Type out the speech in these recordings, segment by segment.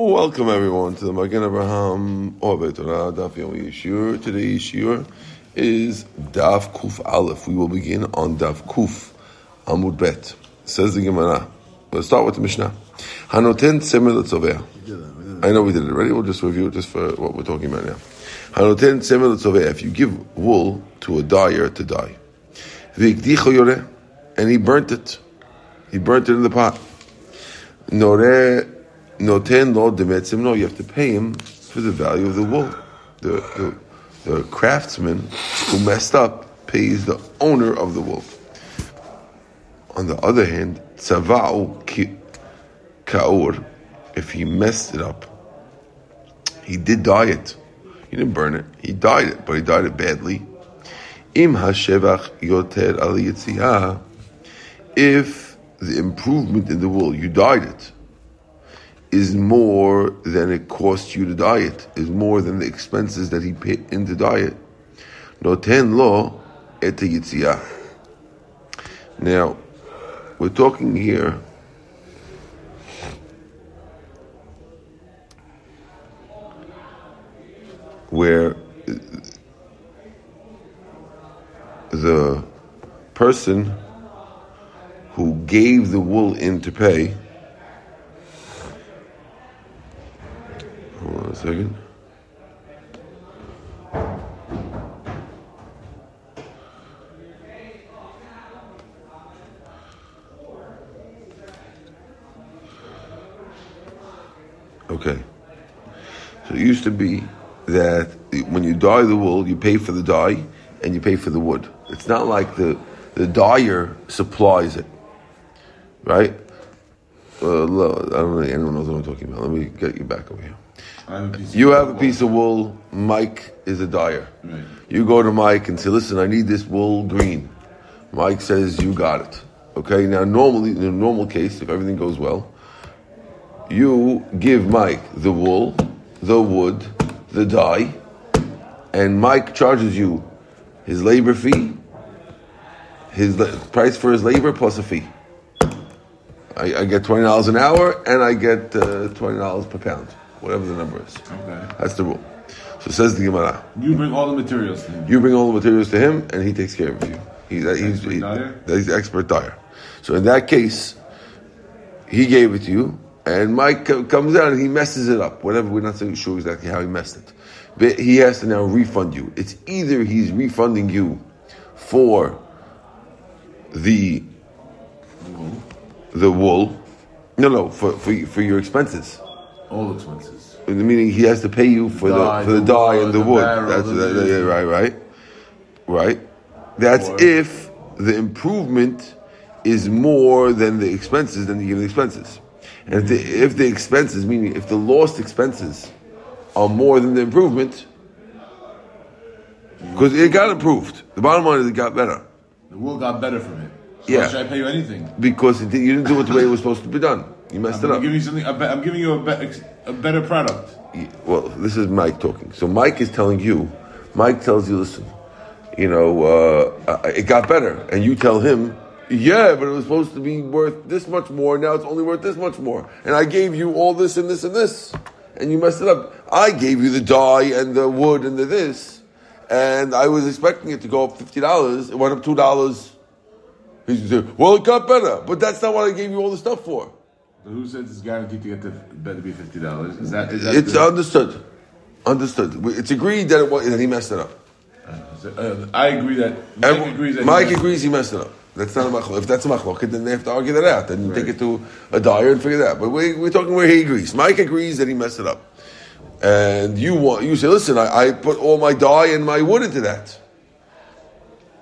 Welcome everyone to the Magen Abraham Orbe Torah Daf Yomi shiur. Today's shiur is Daf Kuf Aleph. We will begin on Daf Kuf Amud Bet. Says the Gemara. Let's start with the Mishnah. Hanoten Semer Letzovea. I know we did it already. We'll just review it just for what we're talking about now. Hanoten Semer Letzovea. If you give wool to a dyer to dye, and he burnt it. He burnt it in the pot. Noreh Noten lo demetzim no. You have to pay him for the value of the wool. The, the, the craftsman who messed up pays the owner of the wool. On the other hand, tzavau kaur, if he messed it up, he did dye it. He didn't burn it. He dyed it, but he dyed it badly. Im hashevach yoter al If the improvement in the wool, you dyed it, is more than it costs you to diet, is more than the expenses that he paid into diet. Noten lo et. Now, we're talking here where the person who gave the wool in to pay A second. Okay. So it used to be that when you dye the wool, you pay for the dye and you pay for the wood. It's not like the, the dyer supplies it, right? Uh, I don't think anyone knows what I'm talking about. Let me get you back over here. Have you have a piece of wool. Mike is a dyer. Right. You go to Mike and say, "Listen, I need this wool green." Mike says, "You got it." Okay. Now, normally, in a normal case, if everything goes well, you give Mike the wool, the wood, the dye, and Mike charges you his labor fee, his price for his labor plus a fee. I, I get twenty dollars an hour, and I get uh, twenty dollars per pound whatever the number is. Okay. That's the rule. So says the Gemara. You bring all the materials to him. You bring all the materials to him, and he takes care of you. He's he's, he's, he's the expert dyer. So in that case, he gave it to you, and Mike comes out and he messes it up. Whatever, we're not so sure exactly how he messed it, but he has to now refund you. It's either he's refunding you for the the wool, no, no, for for, for your expenses. All expenses. Meaning he has to pay you for the, the for the, the dye and the, the wood. That's that, yeah, right, right, right. That's or, if the improvement is more than the expenses, then you give the expenses. And if the, if the expenses, meaning if the lost expenses are more than the improvement, because it got improved. The bottom line is it got better. The wool got better from it. So yeah. should I pay you anything? Because it, you didn't do it the way it was supposed to be done. You messed I'm it up. Something, I'm giving you a, be, a better product. Well, this is Mike talking. So Mike is telling you, Mike tells you, listen, you know, uh, it got better. And you tell him, yeah, but it was supposed to be worth this much more. Now it's only worth this much more. And I gave you all this and this and this. And you messed it up. I gave you the dye and the wood and the this. And I was expecting it to go up $50. It went up $2. He said, well, it got better. But that's not what I gave you all the stuff for. Who says it's guaranteed to get to be fifty dollars? Is that, is that it's the, understood? Understood. It's agreed that, it, that he messed it up. Uh, I agree that Mike agrees. That Mike he agrees he messed it up. That's not a machlok. If that's a machlok, then they have to argue that out. Then right. take it to a dyer and figure that out. But we, we're talking where he agrees. Mike agrees that he messed it up, and you want you say, listen, I, I put all my dye and my wood into that,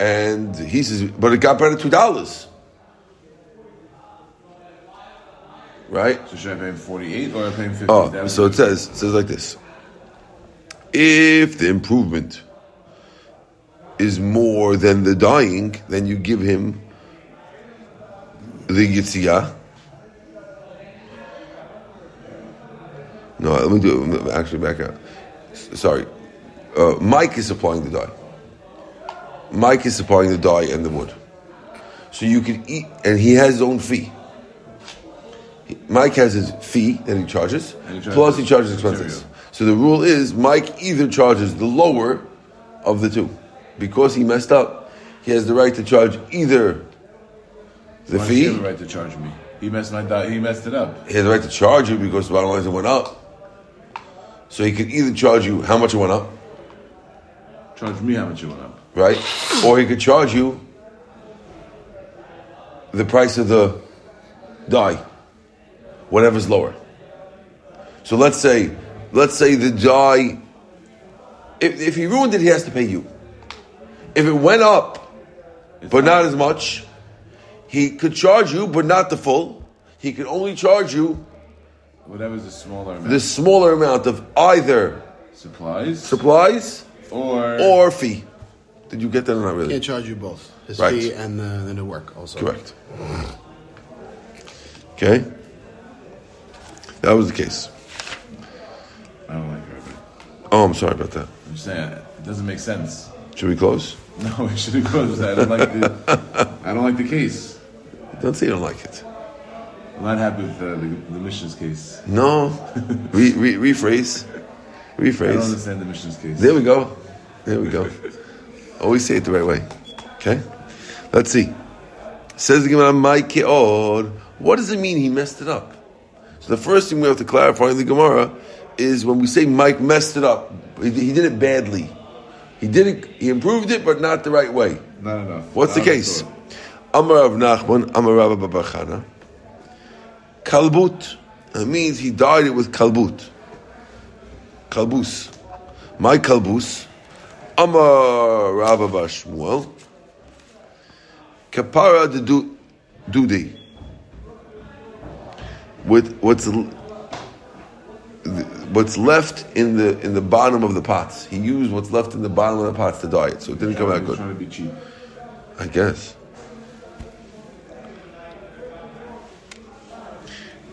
and he says, but it got better two dollars. Right? So should I pay him 48 or I pay him 50? Oh, so it says, it says like this. If the improvement is more than the dying, then you give him the yitziyah. No, let me do it. Actually, back out. Sorry. Uh, Mike is supplying the dye. Mike is supplying the dye and the wood. So you can eat, and he has his own fee Mike has his fee that he charges, And he charges plus he charges expenses. material. So the rule is Mike either charges the lower of the two. Because he messed up, he has the right to charge either the Why does he fee, the right to charge me? He messed my di- he messed it up. he has the right to charge you because the bottom line is it went up. So he could either charge you how much it went up, Charge me how much it went up. right? Or he could charge you the price of the dye, whatever's lower. So let's say, let's say the dye, if, if he ruined it, he has to pay you. If it went up, It's but not as much, he could charge you, but not the full. He could only charge you whatever's the smaller amount. the smaller amount of either supplies supplies or or fee. Did you get that or not really? Can't charge you both. His Right. fee and uh, the, the new work also. Correct. Okay? That was the case. I don't like Rabbi. Oh, I'm sorry about that. I'm just saying it doesn't make sense. Should we close? No, we should have closed. I don't like the I don't like the case. Don't say you don't like it. I'm not happy with uh, the, the Mishnah's case. No. re, re, rephrase. I don't Rephrase. understand the Mishnah's case. There we go. There we go. Always say it the right way. Okay? Let's see. Says the Gemara, "My keod." What does it mean he messed it up? So the first thing we have to clarify in the Gemara is when we say Mike messed it up, he, he did it badly. He did it. He improved it, but not the right way. Not enough. What's the case? Amar of Nachman, Amar Babachana. Kalbut. It means he dyed it with kalbut. Kalbus. My kalbus. Amar Rabba bar Shmuel. Kapara de du- dudi. With what's what's left in the in the bottom of the pots. He used what's left in the bottom of the pots to dye it, so it didn't come out good. Trying to be cheap. I guess.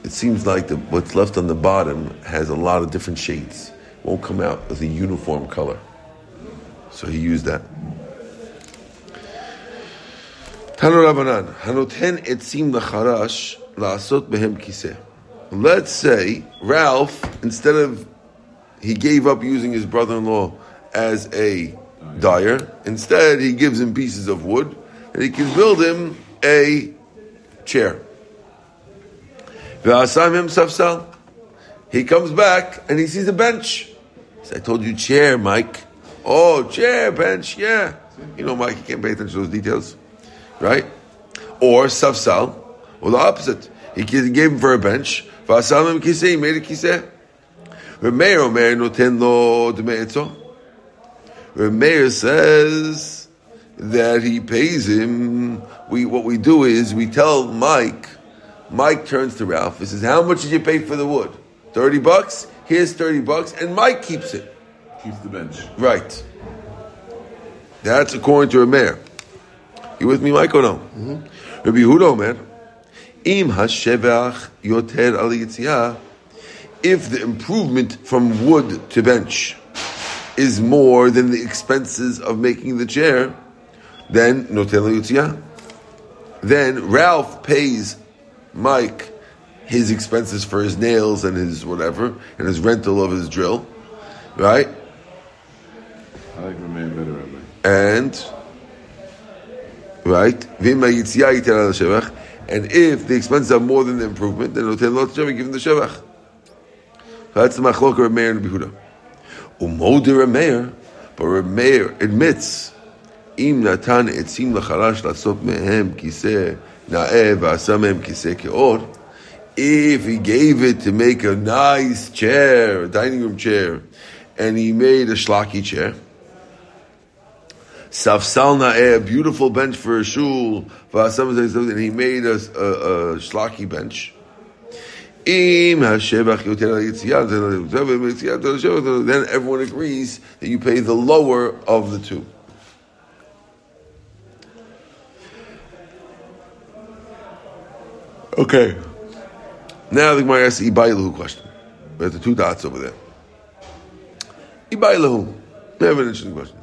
It seems like the, what's left on the bottom has a lot of different shades. Won't come out with a uniform color. So he used that. Tanu Rabbanan, Hanoten etzim lacharash Let's say Ralph, instead of he gave up using his brother-in-law as a dyer. Instead, he gives him pieces of wood, and he can build him a chair. He comes back and he sees a bench. Says, I told you chair, Mike. Oh, chair, bench, yeah. You know, Mike, you can't pay attention to those details, right? Or safsal, or the opposite. He gave him for a bench. V'asam him kiseh, he made a kiseh. Remeir Omer noten lo dme'etzo. Remeir says that he pays him. We what we do is we tell Mike. Mike turns to Ralph. He says, "How much did you pay for the wood? Thirty bucks. Here's thirty bucks." And Mike keeps it. Keeps the bench. Right. That's according to Remeir. You with me, Mike, or no? Mm-hmm. Rabbi Yehuda Omer, Im hashevach yoter al yitziyah, if the improvement from wood to bench is more than the expenses of making the chair, then notel yitziyah. Then Ralph pays Mike his expenses for his nails and his whatever, and his rental of his drill, right? I like Rameir better, Rabbi. and right, v'im ha'yitziyah yitel al shevach, and if the expenses are more than the improvement, then notel lot shevach, give him the shevach. That's the machlok of Meir and Behuda. Umoder Meir, but Meir admits, im natan etzim lacharash lasot mehem kiseh na'eh v'asa mehem kiseh keor, if he gave it to make a nice chair, a dining room chair, and he made a shlaki chair, Safsal na'eh, a beautiful bench for a shul, and he made a, a, a bench. Then everyone agrees that you pay the lower of the two. Okay. Now the Gemara asks the Ibailahu question. Have the two dots over there. Ibailahu. We have an interesting question.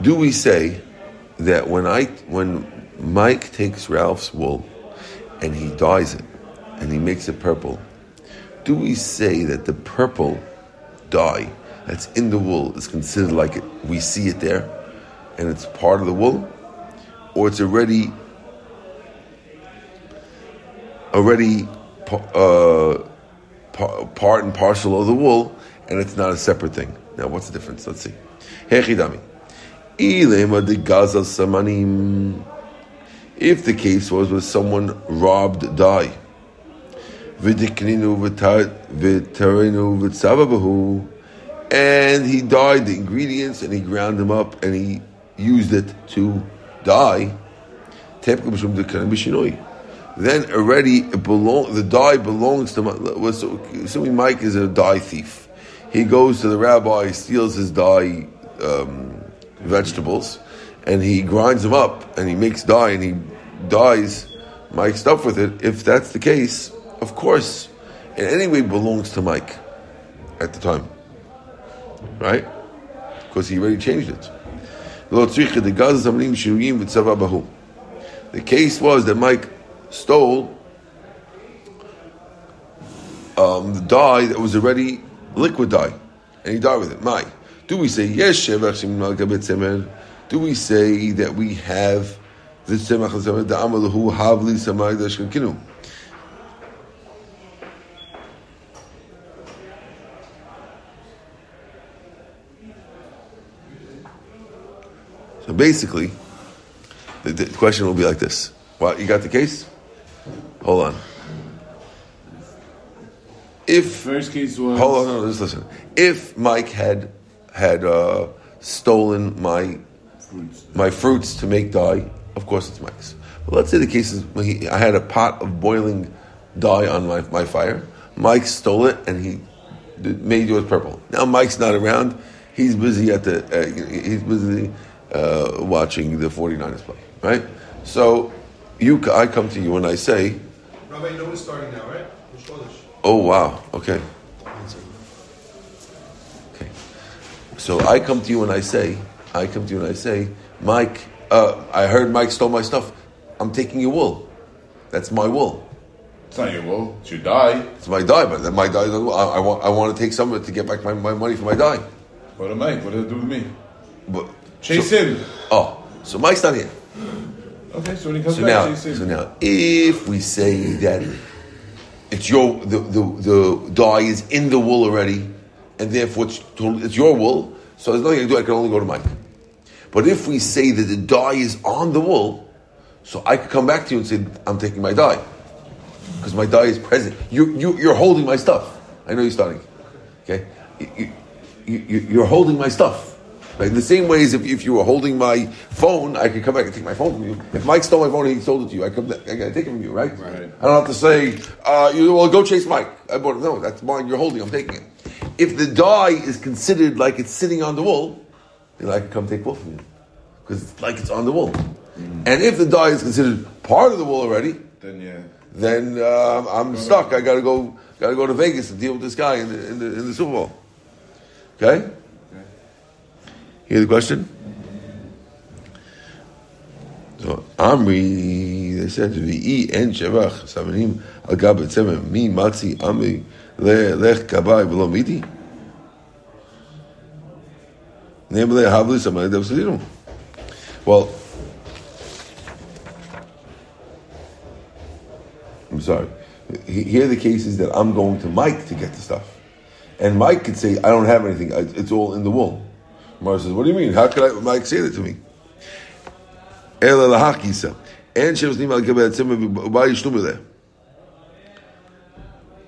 do we say that when I when Mike takes Ralph's wool and he dyes it and he makes it purple, do we say that the purple dye that's in the wool is considered like it, we see it there and it's part of the wool, or it's already already uh, part and parcel of the wool and it's not a separate thing? Now, what's the difference? Let's see. Hechidami. If the case was with someone robbed dye, and he dyed the ingredients and he ground them up and he used it to dye, then already it belong, the dye belongs to assuming Mike is a dye thief. He goes to the rabbi, steals his dye um, vegetables, and he grinds them up and he makes dye and he dyes Mike's stuff with it. If that's the case, of course, in any way belongs to Mike at the time, right? Because he already changed it. The case was that Mike stole um, the dye that was already liquid dye, and he dyed with it. Mike. Do we say yes Do we say that we have the tzemach the amalahu havli samag dashkinu? So basically, the, the, question will be like this: What you got the case? Hold on. If first case was hold on, no, just listen. If Mike had had uh, stolen my fruits. my fruits to make dye, of course it's Mike's. But let's say the case is when he, I had a pot of boiling dye on my, my fire. Mike stole it and he made yours purple. Now Mike's not around. He's busy at the uh, he's busy uh, watching the 49ers play, right? So you I come to you and I say, Rabbi, you know what's starting now, right? Oh wow, okay. So I come to you and I say, I come to you and I say, Mike, uh, I heard Mike stole my stuff. I'm taking your wool. That's my wool. It's not your wool. It's your dye. It's my dye, but then my dye. I, I, want. I want to take some of it to get back my, my money for my dye. What am Mike? What does it do with me? But chase so, him. Oh, so Mike's not here. Okay, so when he comes so back, now, chase him. So now, if we say that it's your the, the the dye is in the wool already, and therefore it's, it's your wool, so there's nothing I can do. I can only go to Mike. But if we say that the dye is on the wool, so I could come back to you and say, I'm taking my dye. Because my dye is present. You, you, you're holding my stuff. I know you're starting. Okay? You, you, you're holding my stuff. Right? In the same way as if, if you were holding my phone, I could come back and take my phone from you. If Mike stole my phone and he sold it to you, I come, I gotta take it from you, right? Right. I don't have to say, uh, you well, go chase Mike. I bought it. No, that's mine. You're holding. I'm taking it. If the dye is considered like it's sitting on the wall, then I can come take wool from you because it's like it's on the wall. Mm-hmm. And if the dye is considered part of the wall already, then yeah, then uh, I'm stuck. I got to go. Got to go to Vegas and deal with this guy in the in the, in the Super Bowl. Okay. okay. Hear the question? So Amri, they said to be en shevach samanim agab etzemem mi matzi Amri lech kabai v'lo miti. Nebele havli samay dev Well, I'm sorry. Here the case is that I'm going to Mike to get the stuff. And Mike could say, I don't have anything. It's all in the wool. Mara says, what do you mean? How could I, Mike say that to me? אלא להכיסה. אין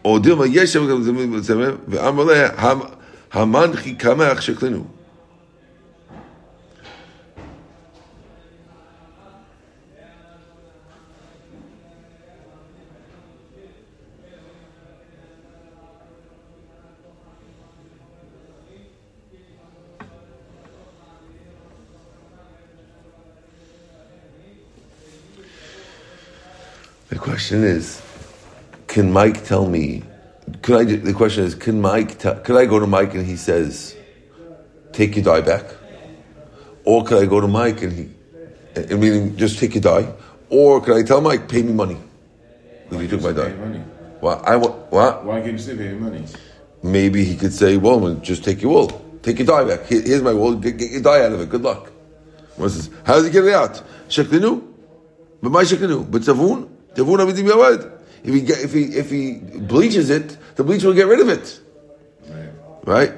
או דילמה יש שם גם זמנים לצמא, ואמר לה, המנחי קמח שקלנו. The question is, can Mike tell me? Can I? The question is, can Mike? Tell, could I go to Mike and he says, "Take your dye back," or could I go to Mike and he, I meaning just take your dye, or could I tell Mike, pay me money because he took my dye? Well, I what? Why can't you say pay money? Maybe he could say, "Well, just take your wool, take your dye back. Here- Here's my wool. Get, get your die out of it. Good luck." What says? How does he get it out? Sheklinu, but my sheklinu, but tavun, tavun avidim yawad. If he if he if he bleaches it, the bleach will get rid of it, Right.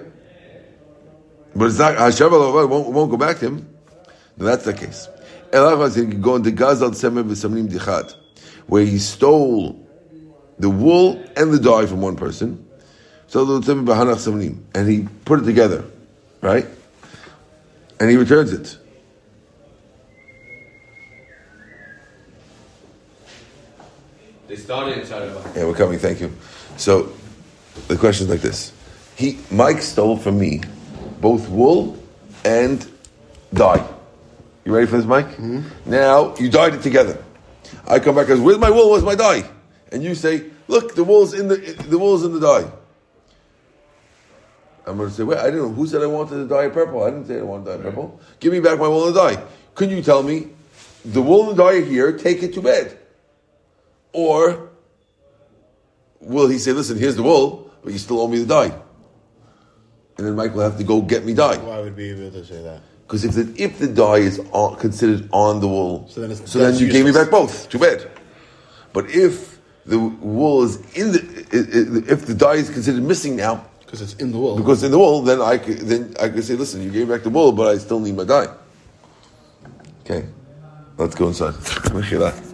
But it's not Hashem won't, won't go back to him. That's the case. Elachas he can go into Gazal Semer v'Samnim Dichad, where he stole the wool and the dye from one person. So the Semer b'Hanach Samnim, and he put it together, right? And he returns it. They started inside of a Yeah, we're coming. Thank you. So the question is like this: He Mike stole from me both wool and dye. You ready for this, Mike? Mm-hmm. Now you dyed it together. I come back as says, "Where's my wool? Where's my dye?" And you say, "Look, the wool's in the the wool's in the dye." I'm going to say, "Wait, I didn't know who said I wanted the dye purple. I didn't say I wanted dye purple. Give me back my wool and dye. Couldn't you tell me the wool and dye are here? Take it to bed." Or will he say, listen, here's the wool, but you still owe me the dye? And then Mike will have to go get me dye. Why would be able to say that? Because if the, if the dye is on, considered on the wool, So then so then you gave me back both. Too bad. But if the wool is in the, if the dye is considered missing now, Because it's in the wool. because in the wool, then I could, then I could say, listen, you gave me back the wool, but I still need my dye. Okay, let's go inside.